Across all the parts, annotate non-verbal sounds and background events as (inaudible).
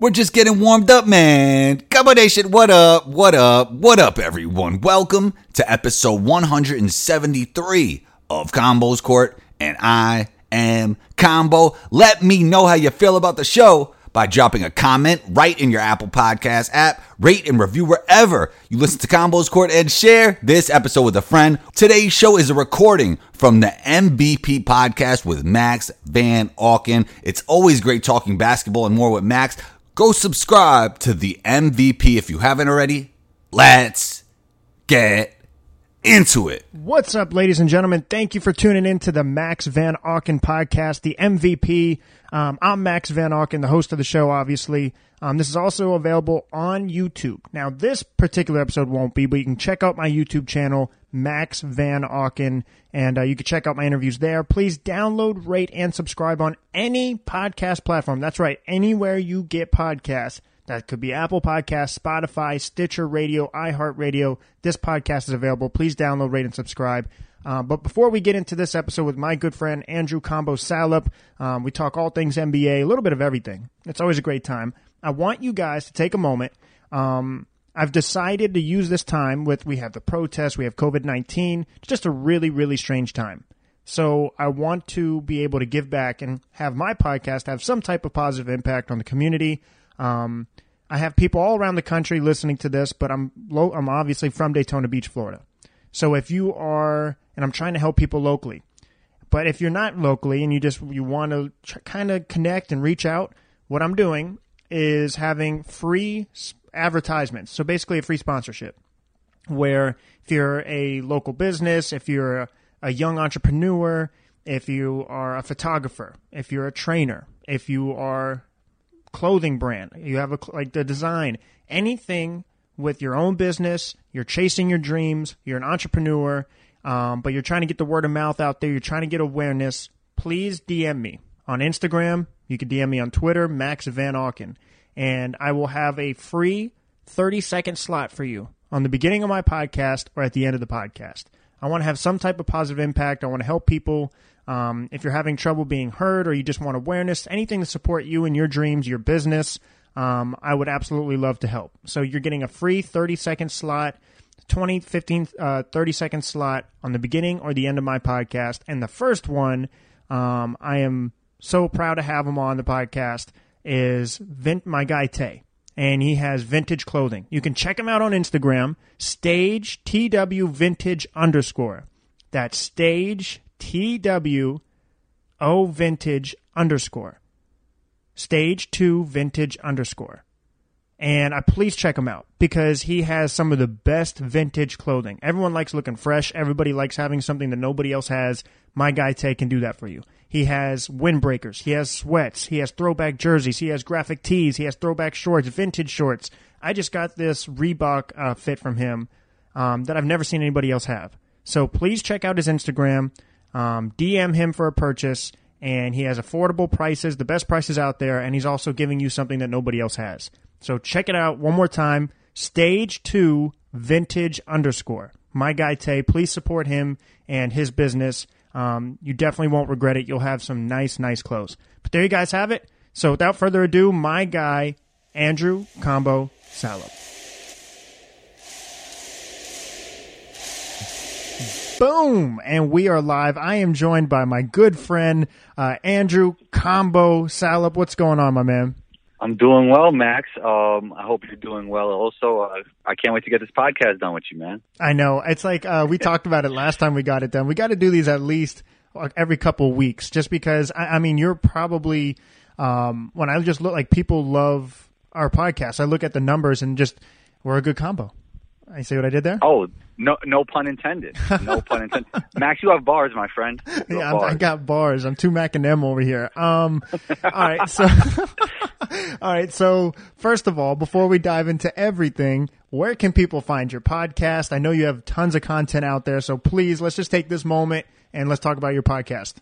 We're just getting warmed up, man. Combo Nation, what up? What up? What up, everyone? Welcome to episode 173 of Combos Court, and I am Combo. Let me know how you feel about the show by dropping a comment right in your Apple Podcast app, rate and review wherever you listen to Combos Court, and share this episode with a friend. Today's show is a recording from the MVP podcast with Max Van Auken. It's always great talking basketball and more with Max. Go subscribe to the MVP if you haven't already. Let's get into it. What's up, ladies and gentlemen? Thank you for tuning in to the Max Van Auken podcast, the MVP. Um, I'm Max Van Auken, the host of the show, obviously. Um, this is also available on YouTube. Now, this particular episode won't be, but you can check out my YouTube channel, Max Van Auken, and uh, you can check out my interviews there. Please download, rate, and subscribe on any podcast platform. That's right, anywhere you get podcasts. That could be Apple Podcasts, Spotify, Stitcher Radio, iHeartRadio. This podcast is available. Please download, rate, and subscribe. Uh, but before we get into this episode with my good friend Andrew Combo Salop, um, we talk all things NBA, a little bit of everything. It's always a great time. I want you guys to take a moment. Um, I've decided to use this time with we have the protests, we have COVID nineteen. It's just a really, really strange time. So I want to be able to give back and have my podcast have some type of positive impact on the community. Um, I have people all around the country listening to this, but I'm low, I'm obviously from Daytona Beach, Florida. So if you are, and I'm trying to help people locally, but if you're not locally and you just you want to tr- kind of connect and reach out, what I'm doing is having free advertisements. So basically, a free sponsorship, where if you're a local business, if you're a, young entrepreneur, if you are a photographer, if you're a trainer, if you are clothing brand, you have a like the design, anything with your own business, you're chasing your dreams, you're an entrepreneur, um, but you're trying to get the word of mouth out there, you're trying to get awareness. Please DM me on Instagram. You can DM me on Twitter, Max Van Auken, and I will have a free 30 second slot for you on the beginning of my podcast or at the end of the podcast. I want to have some type of positive impact. I want to help people. Um, if you're having trouble being heard or you just want awareness, anything to support you in your dreams, your business, um, I would absolutely love to help. So you're getting a free 30 second slot, 20, 15, uh, 30 second slot on the beginning or the end of my podcast. And the first one, um, I am so proud to have him on the podcast, is Vin- my guy Tay. And he has vintage clothing. You can check him out on Instagram, stage TW vintage underscore. That's stage TW O vintage underscore. Stage two vintage underscore. And I please check him out because he has some of the best vintage clothing. Everyone likes looking fresh. Everybody likes having something that nobody else has. My guy Tay can do that for you. He has windbreakers. He has sweats. He has throwback jerseys. He has graphic tees. He has throwback shorts, vintage shorts. I just got this Reebok uh, fit from him um, that I've never seen anybody else have. So please check out his Instagram. Um, DM him for a purchase, and he has affordable prices, the best prices out there, and he's also giving you something that nobody else has. So check it out one more time. Stage two vintage underscore. My guy Tay, please support him and his business. Um, you definitely won't regret it. You'll have some nice, nice clothes. But there you guys have it. So without further ado, my guy Andrew Combo Salop. Boom! And we are live. I am joined by my good friend, uh, Andrew Combo Salop. What's going on, my man? I'm doing well, Max. Um, I hope you're doing well. Also, uh, I can't wait to get this podcast done with you, man. I know. It's like uh, we talked about it last time we got it done. We got to do these at least uh, every couple weeks, just because. I, I mean, you're probably um, when I just look like people love our podcast. I look at the numbers and just we're a good combo. I see what I did there. Oh, no, no pun intended. No (laughs) pun intended. Max, you have bars, my friend. You Yeah, I'm, I got bars. I'm two Mac and M over here. Um, (laughs) all right, so, (laughs) all right. So first of all, before we dive into everything, where can people find your podcast? I know you have tons of content out there, so please let's just take this moment and let's talk about your podcast.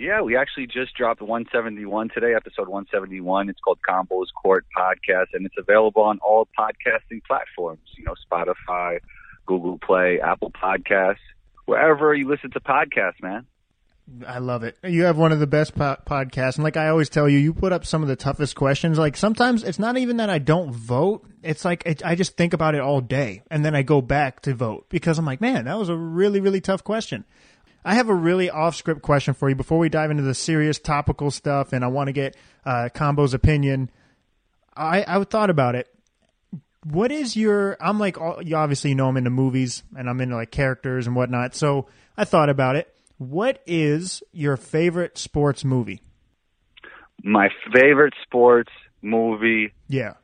Yeah, we actually just dropped 171 today, episode 171. It's called Combos Court Podcast, and it's available on all podcasting platforms. You know, Spotify, Google Play, Apple Podcasts, wherever you listen to podcasts, man. I love it. You have one of the best po- podcasts, and like I always tell you, you put up some of the toughest questions. Like sometimes it's not even that I don't vote; it's like it, I just think about it all day, and then I go back to vote because I'm like, man, that was a really, really tough question. I have a really off-script question for you before we dive into the serious topical stuff, and I want to get uh, Combo's opinion. I I thought about it. What is your? I'm like, you obviously you know I'm into movies, and I'm into like characters and whatnot. So I thought about it what is your favorite sports movie? My favorite sports movie. Yeah.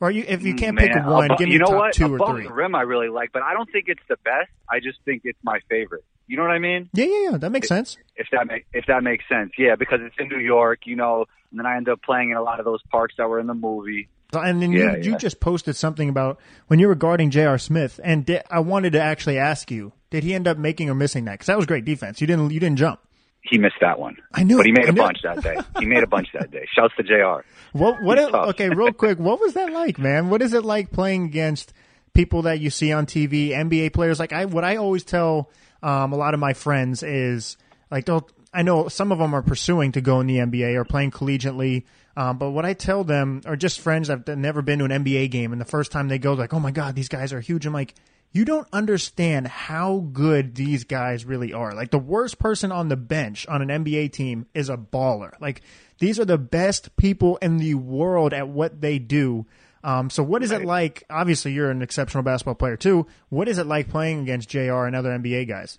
Or you, if you can't Man, pick one, above, give me you know top what? two above or three. the rim, I really like, but I don't think it's the best. I just think it's my favorite. You know what I mean? Yeah, yeah, yeah. That makes sense. If that make, if that makes sense, yeah, because it's in New York, you know, and then I end up playing in a lot of those parks that were in the movie. And then Yeah, you, you just posted something about when you were guarding J.R. Smith, and di- I wanted to actually ask you, did he end up making or missing that? Because that was great defense. You didn't you didn't jump. He missed that one. I knew but he made I a knew bunch that day. He made a bunch that day. Shouts to Jr. What? What? Tough. okay, real quick. What was that like, man? What is it like playing against people that you see on TV, NBA players? Like I, what I always tell um, a lot of my friends is like they'll. I know some of them are pursuing to go in the NBA or playing collegiately. Um, but what I tell them are just friends that have never been to an NBA game, and the first time they go, like, "Oh my god, these guys are huge." I'm like, you don't understand how good these guys really are. Like the worst person on the bench on an NBA team is a baller. Like these are the best people in the world at what they do. Um, so what is it like? Obviously, you're an exceptional basketball player too. What is it like playing against Jr. and other NBA guys?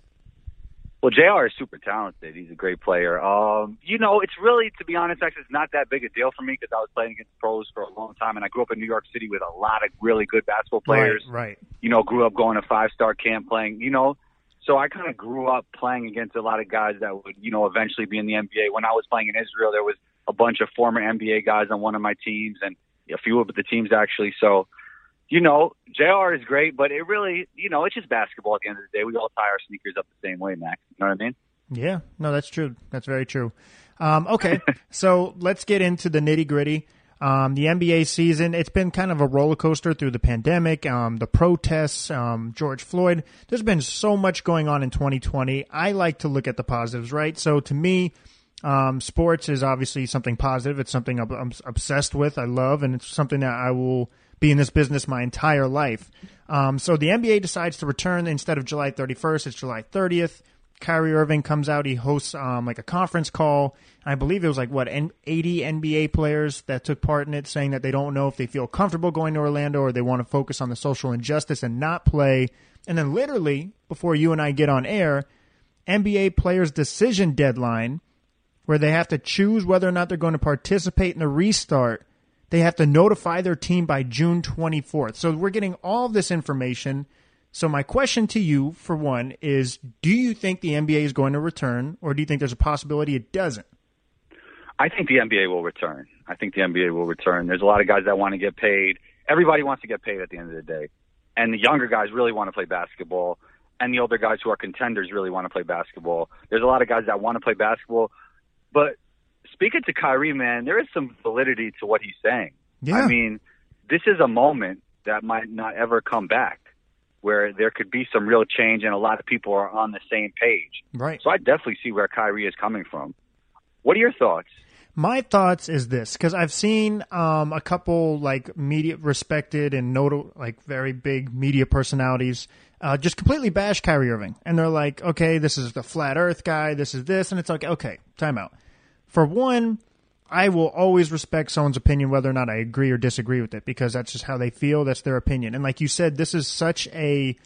Well, Jr. is super talented. He's a great player. Um, you know, it's really, to be honest, actually, it's not that big a deal for me because I was playing against pros for a long time, and I grew up in New York City with a lot of really good basketball players. Right, right. You know, grew up going to five star camp playing. You know, so I kind of grew up playing against a lot of guys that would, you know, eventually be in the NBA. When I was playing in Israel, there was a bunch of former NBA guys on one of my teams, and a few of the teams actually. So, you know, JR is great, but it really, you know, it's just basketball at the end of the day. We all tie our sneakers up the same way, Max. You know what I mean? Yeah, no, that's true. That's very true. Um, okay, (laughs) so let's get into the nitty gritty. Um, the NBA season, it's been kind of a roller coaster through the pandemic, um, the protests, um, George Floyd. There's been so much going on in 2020. I like to look at the positives, right? So to me, um, sports is obviously something positive. It's something I'm, obsessed with. I love, and it's something that I will be in this business my entire life. Um, so the NBA decides to return instead of July 31st, it's July 30th. Kyrie Irving comes out. He hosts um, like a conference call. I believe it was like what 80 NBA players that took part in it, saying that they don't know if they feel comfortable going to Orlando or they want to focus on the social injustice and not play. And then literally before you and I get on air, NBA players' decision deadline, where they have to choose whether or not they're going to participate in the restart. They have to notify their team by June 24th. So we're getting all this information. So my question to you, for one, is: Do you think the NBA is going to return, or do you think there's a possibility it doesn't? I think the NBA will return. I think the NBA will return. There's a lot of guys that want to get paid. Everybody wants to get paid at the end of the day. And the younger guys really want to play basketball. And the older guys who are contenders really want to play basketball. There's a lot of guys that want to play basketball. But speaking to Kyrie, man, there is some validity to what he's saying. Yeah. I mean, this is a moment that might not ever come back where there could be some real change and a lot of people are on the same page. Right. So I definitely see where Kyrie is coming from. What are your thoughts? My thoughts is this because I've seen um, a couple like media respected and notable like very big media personalities uh, just completely bash Kyrie Irving, and they're like, "Okay, this is the flat Earth guy. This is this," and it's like, "Okay, time out." For one, I will always respect someone's opinion whether or not I agree or disagree with it because that's just how they feel. That's their opinion, and like you said, this is such a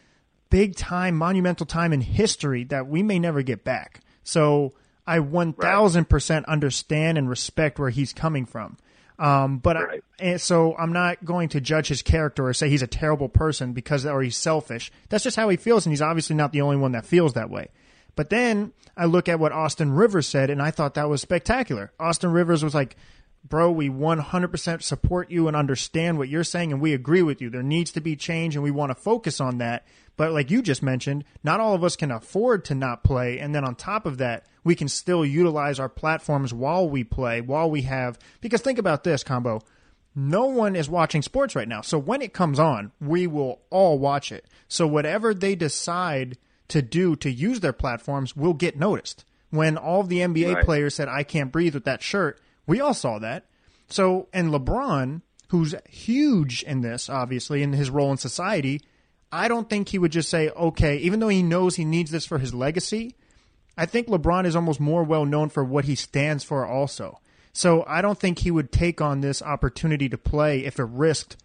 big time, monumental time in history that we may never get back. So I 1000% understand and respect where he's coming from. Um, but I, Right. and so I'm not going to judge his character or say he's a terrible person because, or he's selfish. That's just how he feels. And he's obviously not the only one that feels that way. But then I look at what Austin Rivers said and I thought that was spectacular. Austin Rivers was like, bro, we 100% support you and understand what you're saying, and we agree with you. There needs to be change, and we want to focus on that. But like you just mentioned, not all of us can afford to not play. And then on top of that, we can still utilize our platforms while we play, while we have. Because think about this combo. No one is watching sports right now. So when it comes on, we will all watch it. So whatever they decide to do to use their platforms will get noticed. when all of the NBA Right. players said, I can't breathe with that shirt. We all saw that. So, and LeBron, who's huge in this, obviously, in his role in society, I don't think he would just say, okay, even though he knows he needs this for his legacy, I think LeBron is almost more well known for what he stands for also. So I don't think he would take on this opportunity to play if it risked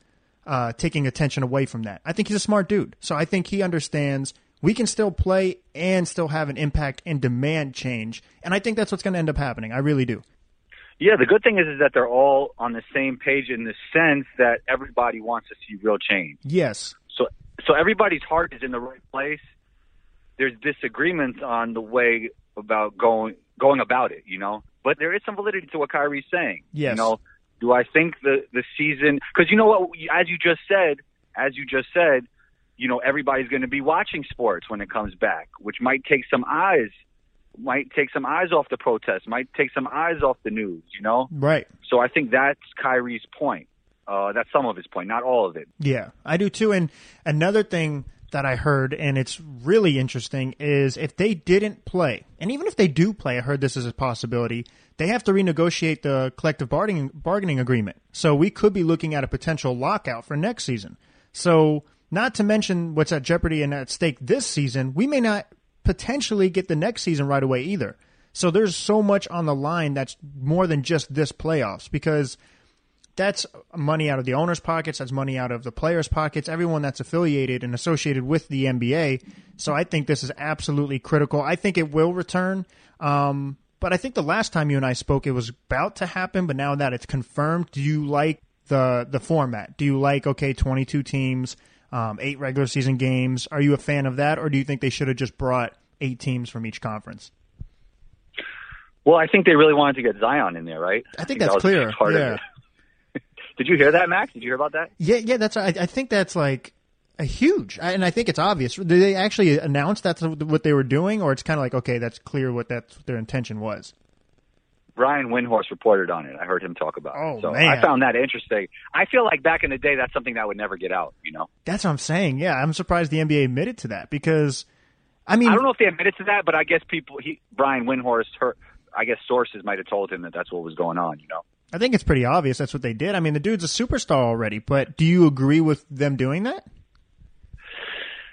uh, taking attention away from that. I think he's a smart dude. So I think he understands we can still play and still have an impact and demand change. And I think that's what's going to end up happening. I really do. Yeah, the good thing is is that they're all on the same page in the sense that everybody wants to see real change. Yes. So so everybody's heart is in the right place. There's disagreements on the way about going going about it, you know. But there is some validity to what Kyrie's saying. Yes. You know, do I think the the season? Because you know what, as you just said, as you just said, you know, everybody's going to be watching sports when it comes back, which might take some eyes, might take some eyes off the protests, might take some eyes off the news. You know, Right. so I think that's Kyrie's point. Uh, that's some of his point, not all of it. Yeah, I do too. And another thing that I heard, and it's really interesting, is if they didn't play, and even if they do play, I heard this is a possibility, they have to renegotiate the collective bargaining, bargaining agreement. So we could be looking at a potential lockout for next season. So, not to mention what's at jeopardy and at stake this season, we may not potentially get the next season right away either. So there's so much on the line that's more than just this playoffs because that's money out of the owners' pockets. That's money out of the players' pockets. Everyone that's affiliated and associated with the NBA. So I think this is absolutely critical. I think it will return. Um, but I think the last time you and I spoke, it was about to happen. But now that it's confirmed, do you like the the format? Do you like okay, twenty two teams, um, eight regular season games? Are you a fan of that, or do you think they should have just brought eight teams from each conference? Well, I think they really wanted to get Zion in there, right? I think that that's was a big clear. part of Yeah. it. (laughs) Did you hear that, Max? Did you hear about that? Yeah, yeah, that's. I, I think that's like a huge, and I think it's obvious. Did they actually announce that's what they were doing, or it's kind of like okay, that's clear what that's what their intention was? Brian Windhorst reported on it. I heard him talk about Oh, it. So man. I found that interesting. I feel like back in the day, that's something that would never get out. You know, That's what I'm saying. Yeah, I'm surprised the NBA admitted to that because, I mean, I don't know if they admitted to that, but I guess people, he, Brian Windhorst, her, I guess sources might have told him that that's what was going on. You know, I think it's pretty obvious that's what they did. I mean, the dude's a superstar already, but do you agree with them doing that?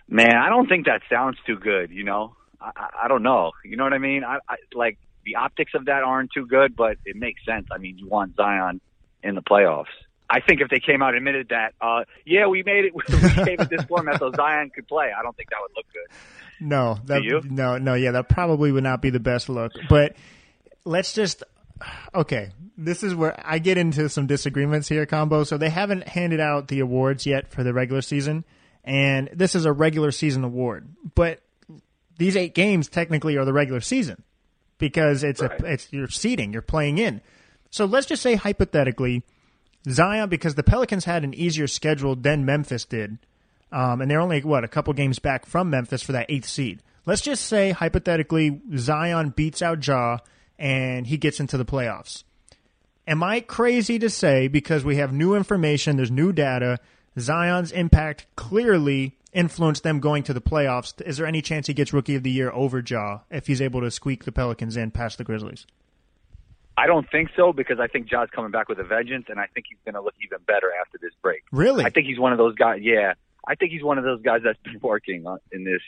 man, I don't think that sounds too good. You know, I, I, I don't know. You know what I mean? I, I like the optics of that aren't too good, but it makes sense. I mean, you want Zion in the playoffs. I think if they came out and admitted that, uh, yeah, we made it, (laughs) we came with this format so Zion could play. I don't think that would look good. No, that, you? no, no. Yeah, that probably would not be the best look. But let's just okay. This is where I get into some disagreements here, combo. So they haven't handed out the awards yet for the regular season, and this is a regular season award. But these eight games technically are the regular season because it's Right. a it's your seeding, you're playing in. So let's just say hypothetically, Zion, because the Pelicans had an easier schedule than Memphis did, um, and they're only what a couple games back from Memphis for that eighth seed. Let's just say hypothetically Zion beats out Ja and he gets into the playoffs. Am I crazy to say because we have new information, there's new data, Zion's impact clearly influenced them going to the playoffs? Is there any chance he gets Rookie of the Year over Ja if he's able to squeak the Pelicans in past the Grizzlies? I don't think so because I think Ja's coming back with a vengeance, and I think he's going to look even better after this break. Really? I think he's one of those guys. Yeah, I think he's one of those guys that's been working in this.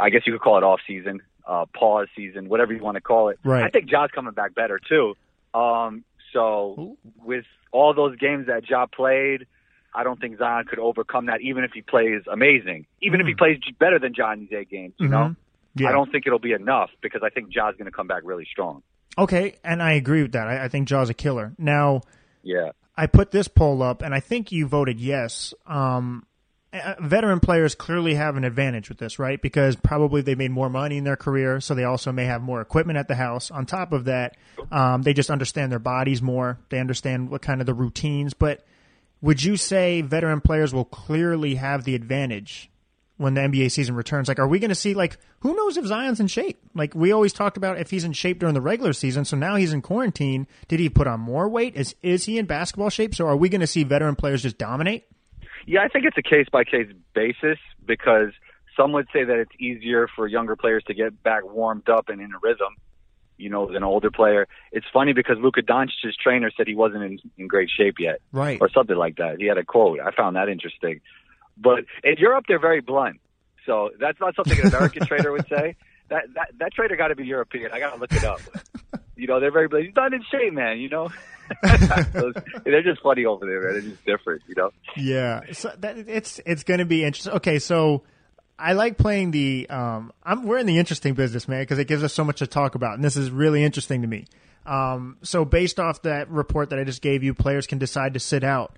I guess you could call it off season, uh, pause season, whatever you want to call it. Right. I think Ja's coming back better too. Um, so with all those games that Ja played, I don't think Zion could overcome that, even if he plays amazing, even if he plays better than John these eight games. You know, Mhm. Yeah. I don't think it'll be enough because I think Ja's going to come back really strong. Okay, and I agree with that. I, I think Ja's a killer. Now, Yeah. I put this poll up, and I think you voted yes. Um, veteran players clearly have an advantage with this, right? Because probably they made more money in their career, so they also may have more equipment at the house. On top of that, um, they just understand their bodies more. They understand what kind of the routines. But would you say veteran players will clearly have the advantage when the NBA season returns? Like, are we going to see like who knows if Zion's in shape? Like we always talked about if he's in shape during the regular season. So now he's in quarantine. Did he put on more weight? Is is he in basketball shape? So are we going to see veteran players just dominate? Yeah, I think it's a case by case basis because some would say that it's easier for younger players to get back warmed up and in a rhythm, you know, an older player. It's funny because Luka Doncic's trainer said he wasn't in, in great shape yet, Right. or something like that. He had a quote. I found that interesting. But in Europe, they're very blunt. So that's not something an American (laughs) trader would say. That that that trader got to be European. I got to look it up. You know, they're very. blunt. He's not in shape, man. You know, (laughs) they're just funny over there, man. They're just different. You know. Yeah, so that, it's it's going to be interesting. Okay, so I like playing the. Um, I'm we're in the interesting business, man, because it gives us so much to talk about, and this is really interesting to me. Um, so based off that report that I just gave you, players can decide to sit out.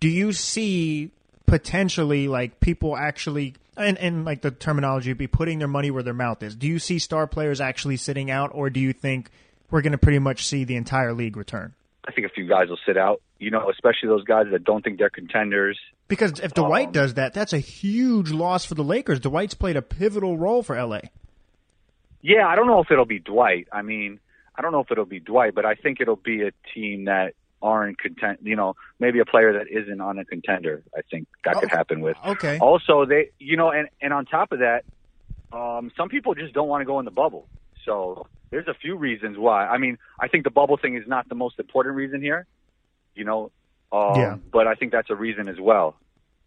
Do you see potentially like people actually and, and like the terminology be putting their money where their mouth is? Do you see star players actually sitting out, or do you think we're going to pretty much see the entire league return? I think a few guys will sit out. You know, especially those guys that don't think they're contenders. Because if Dwight Um, does that, that's a huge loss for the Lakers. Dwight's played a pivotal role for LA. Yeah, I don't know if it'll be Dwight. I mean, I don't know if it'll be Dwight, but I think it'll be a team that aren't content. You know, maybe a player that isn't on a contender. I think that could Oh, happen with. Okay. Also, they, you know, and and on top of that, um, some people just don't want to go in the bubble. So there's a few reasons why. I mean, I think the bubble thing is not the most important reason here. You know, um, Yeah. but I think that's a reason as well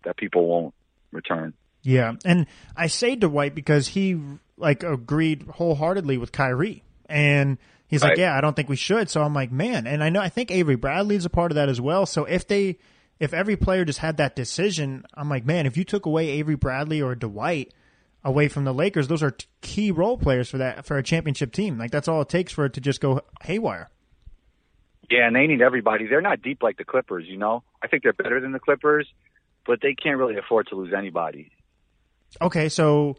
that people won't return. Yeah, and I say Dwight because he like agreed wholeheartedly with Kyrie, and he's like, "Yeah, I don't think we should." So I'm like, "Man," and I know I think Avery Bradley's a part of that as well. So if they, if every player just had that decision, I'm like, "Man, if you took away Avery Bradley or Dwight away from the Lakers, those are t- key role players for that for a championship team. Like that's all it takes for it to just go haywire." Yeah, and they need everybody. They're not deep like the Clippers, you know. I think they're better than the Clippers, but they can't really afford to lose anybody. Okay, so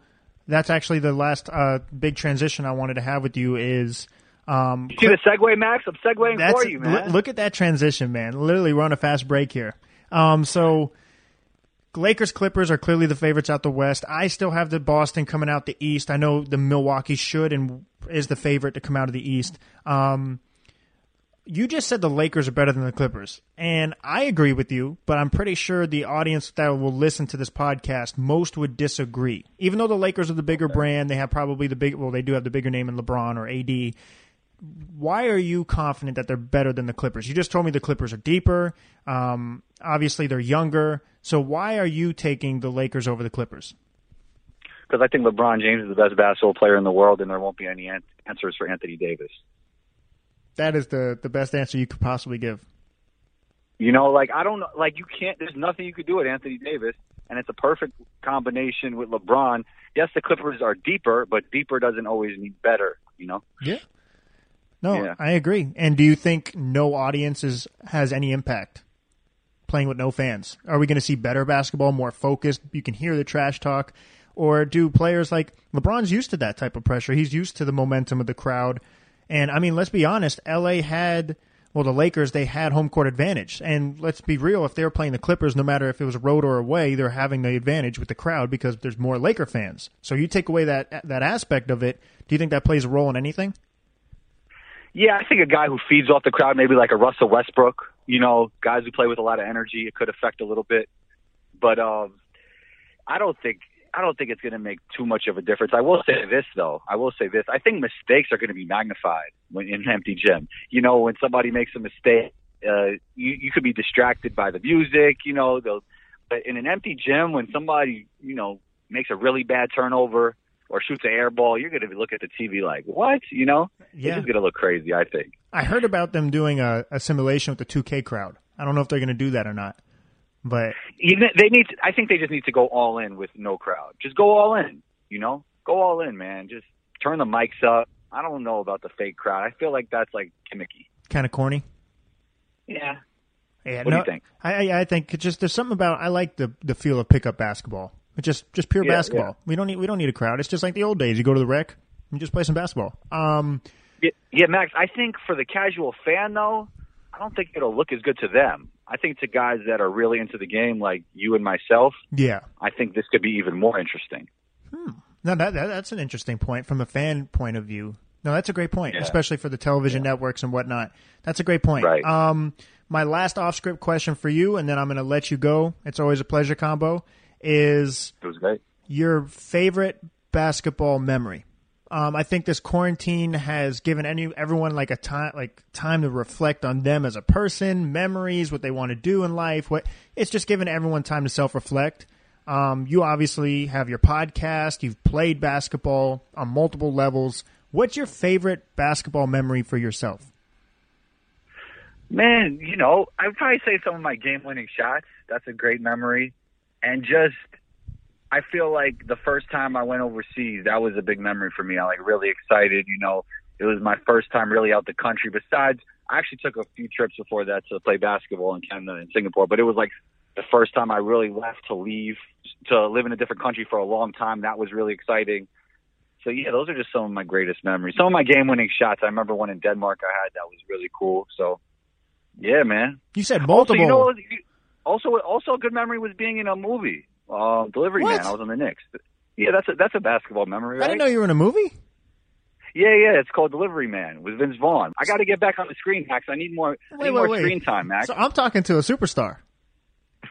that's actually the last uh, big transition I wanted to have with you is um, You see the segue, Max? I'm segueing that's for you, man. look, look at that transition, man. Literally, we're on a fast break here. Um, so Lakers Clippers are clearly the favorites out the West. I still have the Boston coming out the East. I know the Milwaukee should and is the favorite to come out of the East. Um, you just said the Lakers are better than the Clippers, and I agree with you. But I'm pretty sure the audience that will listen to this podcast most would disagree. Even though the Lakers are the bigger brand, they have probably the big. Well, they do have the bigger name in LeBron or AD why are you confident that they're better than the Clippers? You just told me the Clippers are deeper. Um, obviously, they're younger. So why are you taking the Lakers over the Clippers? Because I think LeBron James is the best basketball player in the world, and there won't be any an- answers for Anthony Davis. That is the the best answer you could possibly give. You know, like I don't know, like you can't. There's nothing you could do with Anthony Davis, and it's a perfect combination with LeBron. Yes, the Clippers are deeper, but deeper doesn't always mean better. You know. Yeah. No, Yeah. I agree. And do you think no audience is, has any impact playing with no fans? Are we going to see better basketball, more focused? You can hear the trash talk. Or do players like LeBron's used to that type of pressure? He's used to the momentum of the crowd. And I mean, let's be honest, LA had, well, the Lakers, they had home court advantage. And let's be real, if they were playing the Clippers, no matter if it was road or away, they're having the advantage with the crowd because there's more Laker fans. So you take away that, that aspect of it. Do you think that plays a role in anything? Yeah, I think a guy who feeds off the crowd, maybe like a Russell Westbrook, you know, guys who play with a lot of energy, it could affect a little bit. But um, I don't think I don't think it's going to make too much of a difference. I will say this though. I will say this. I think mistakes are going to be magnified when in an empty gym. You know, when somebody makes a mistake, uh, you you could be distracted by the music. You know, they'll, but in an empty gym, when somebody you know makes a really bad turnover or shoots an air ball, you're going to look at the TV like, what? You know, Yeah. it's just going to look crazy. I think. I heard about them doing a, a simulation with the 2K crowd. I don't know if they're going to do that or not. But kn- they need. To, I think they just need to go all in with no crowd. Just go all in. You know, go all in, man. Just turn the mics up. I don't know about the fake crowd. I feel like that's like gimmicky. kind of corny. Yeah. Yeah, What do you think? I, I I think just there's something about I like the the feel of pickup basketball. It's just just pure Yeah, basketball. yeah. We don't need we don't need a crowd. It's just like the old days. You go to the rec and just play some basketball. Um, Yeah, yeah, Max. I think for the casual fan though, I don't think it'll look as good to them. I think to guys that are really into the game, like you and myself, yeah. I think this could be even more interesting. No, that, that that's an interesting point from a fan point of view. No, that's a great point, Yeah. especially for the television networks and whatnot. That's a great point. Right. Um, my last off script question for you, and then I'm going to let you go. It's always a pleasure, combo. Is It was great. your favorite basketball memory Um, I think this quarantine has given any everyone like a time like time to reflect on them as a person, memories, what they want to do in life. What it's just given everyone time to self reflect. Um, you obviously have your podcast. You've played basketball on multiple levels. What's your favorite basketball memory for yourself? Man, you know, I'd probably say some of my game winning shots. That's a great memory. And just I feel like the first time I went overseas, that was a big memory for me. I like really excited. You know, it was my first time really out the country. Besides, I actually took a few trips before that to play basketball in Canada and Singapore, but it was like the first time I really left to leave to live in a different country for a long time. That was really exciting. So yeah, those are just some of my greatest memories. Some of my game-winning shots. I remember one in Denmark I had that was really cool. So yeah, man. You said multiple. Also, you know, also, also a good memory was being in a movie. Uh, Delivery What? Man. I was on the Knicks. Yeah, that's a that's a basketball memory, right? I didn't know you were in a movie. Yeah, yeah, it's called Delivery Man with Vince Vaughn. I got to get back on the screen, Max. I need more, I need wait, more wait. screen time, Max. So I'm talking to a superstar.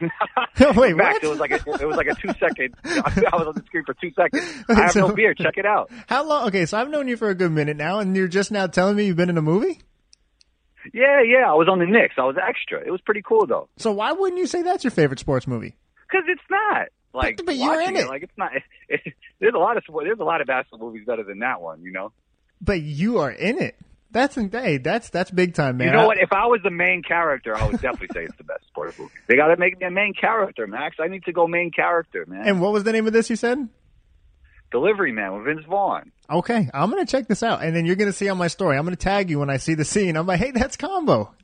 (laughs) (laughs) Wait, Max, what? it was like a, it was like a two second. (laughs) I was on the screen for two seconds. I have so- no beer. Check it out. How long? Okay, so I've known you for a good minute now, and you're just now telling me you've been in a movie. Yeah, yeah. I was on the Knicks. I was extra. It was pretty cool though. So why wouldn't you say that's your favorite sports movie? Because it's not like But- but you're in it. Like it's not. (laughs) there's a lot of there's a lot of basketball movies better than that one. You know. But you are in it. That's hey, that's that's big time, man. You know what? If I was the main character, I would definitely say it's the best sports movie. They got to make me a main character, Max. I need to go main character, man. And what was the name of this? You said. Delivery Man with Vince Vaughn. Okay, I'm gonna check this out, and then you're gonna see on my story. I'm gonna tag you when I see the scene. I'm like, hey, that's combo.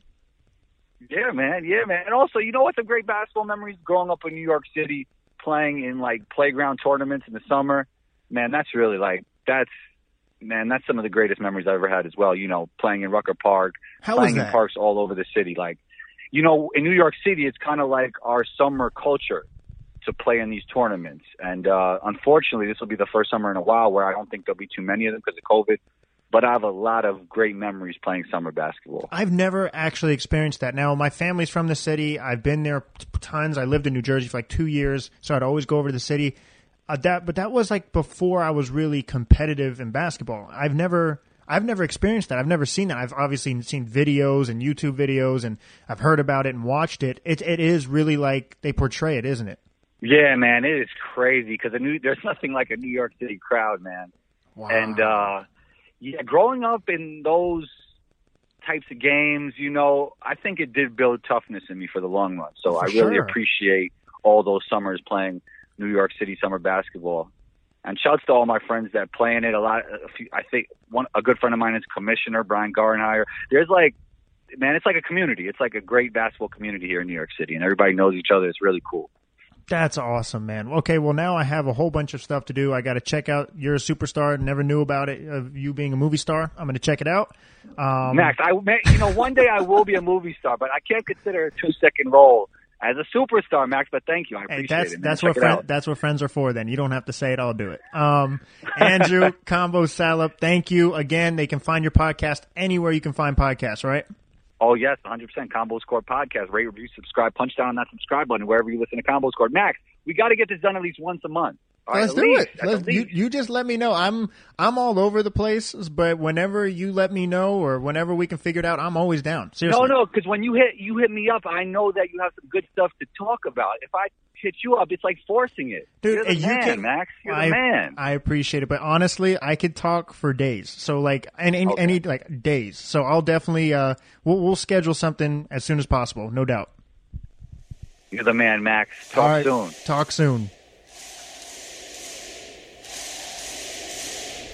Yeah, man. Yeah, man. And also, you know what? Some great basketball memories growing up in New York City, playing in like playground tournaments in the summer. Man, that's really like that's man. That's some of the greatest memories I've ever had as well. You know, playing in Rucker Park, How playing in parks all over the city. Like, you know, in New York City, it's kind of like our summer culture to play in these tournaments. And uh, unfortunately, this will be the first summer in a while where I don't think there'll be too many of them because of COVID. But I have a lot of great memories playing summer basketball. I've never actually experienced that. Now, my family's from the city. I've been there tons. I lived in New Jersey for like two years, so I'd always go over to the city. Uh, that, but that was like before I was really competitive in basketball. I've never, I've never experienced that. I've never seen that. I've obviously seen videos and YouTube videos, and I've heard about it and watched it. It, it is really like they portray it, isn't it? Yeah, man, it is crazy because New, there's nothing like a New York City crowd, man. Wow. And uh, yeah, growing up in those types of games, you know, I think it did build toughness in me for the long run. So For I really sure. appreciate all those summers playing New York City summer basketball. And shouts to all my friends that play in it. A lot, a few, I think one a good friend of mine is Commissioner Brian Gardenhire. There's like, man, it's like a community. It's like a great basketball community here in New York City, and everybody knows each other. It's really cool. That's awesome, man. Okay, well now I have a whole bunch of stuff to do. I got to check out. You're a superstar. Never knew about it. Of you being a movie star. I'm going to check it out. Um, Max, I you know one day I will be a movie star, but I can't consider a two second role as a superstar, Max. But thank you, I appreciate that's it. Man. that's Check what it friend, that's what friends are for. Then you don't have to say it. I'll do it. Um, Andrew (laughs) Combo Salop, thank you again. They can find your podcast anywhere you can find podcasts. Right? Oh yes, 100 percent Combos Court podcast. Rate, review, subscribe, punch down on that subscribe button wherever you listen to Combos Court. Max, we got to get this done at least once a month. All right, Let's do least, it. Let's, you, you just let me know. I'm I'm all over the place, but whenever you let me know or whenever we can figure it out, I'm always down. Seriously. No, no, because when you hit you hit me up, I know that you have some good stuff to talk about. If I hit you up, it's like forcing it. Dude, You're the you man, can- Max. You're I, the man. I appreciate it, but honestly, I could talk for days. So like, and any, Okay. any like days. So I'll definitely uh, we'll, we'll schedule something as soon as possible, no doubt. You're the man, Max. Talk All right, soon. Talk soon.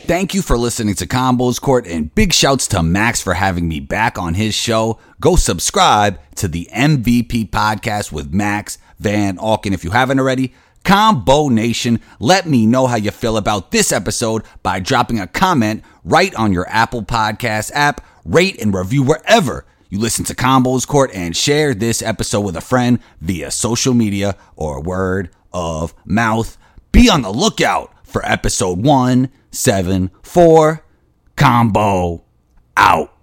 Thank you for listening to Combos Court and big shouts to Max for having me back on his show. Go subscribe to the MVP podcast with Max Van Auken if you haven't already. Combo Nation, let me know how you feel about this episode by dropping a comment right on your Apple Podcast app. Rate and review wherever you listen to Combos Court and share this episode with a friend via social media or word of mouth. Be on the lookout for episode 174 Combo out.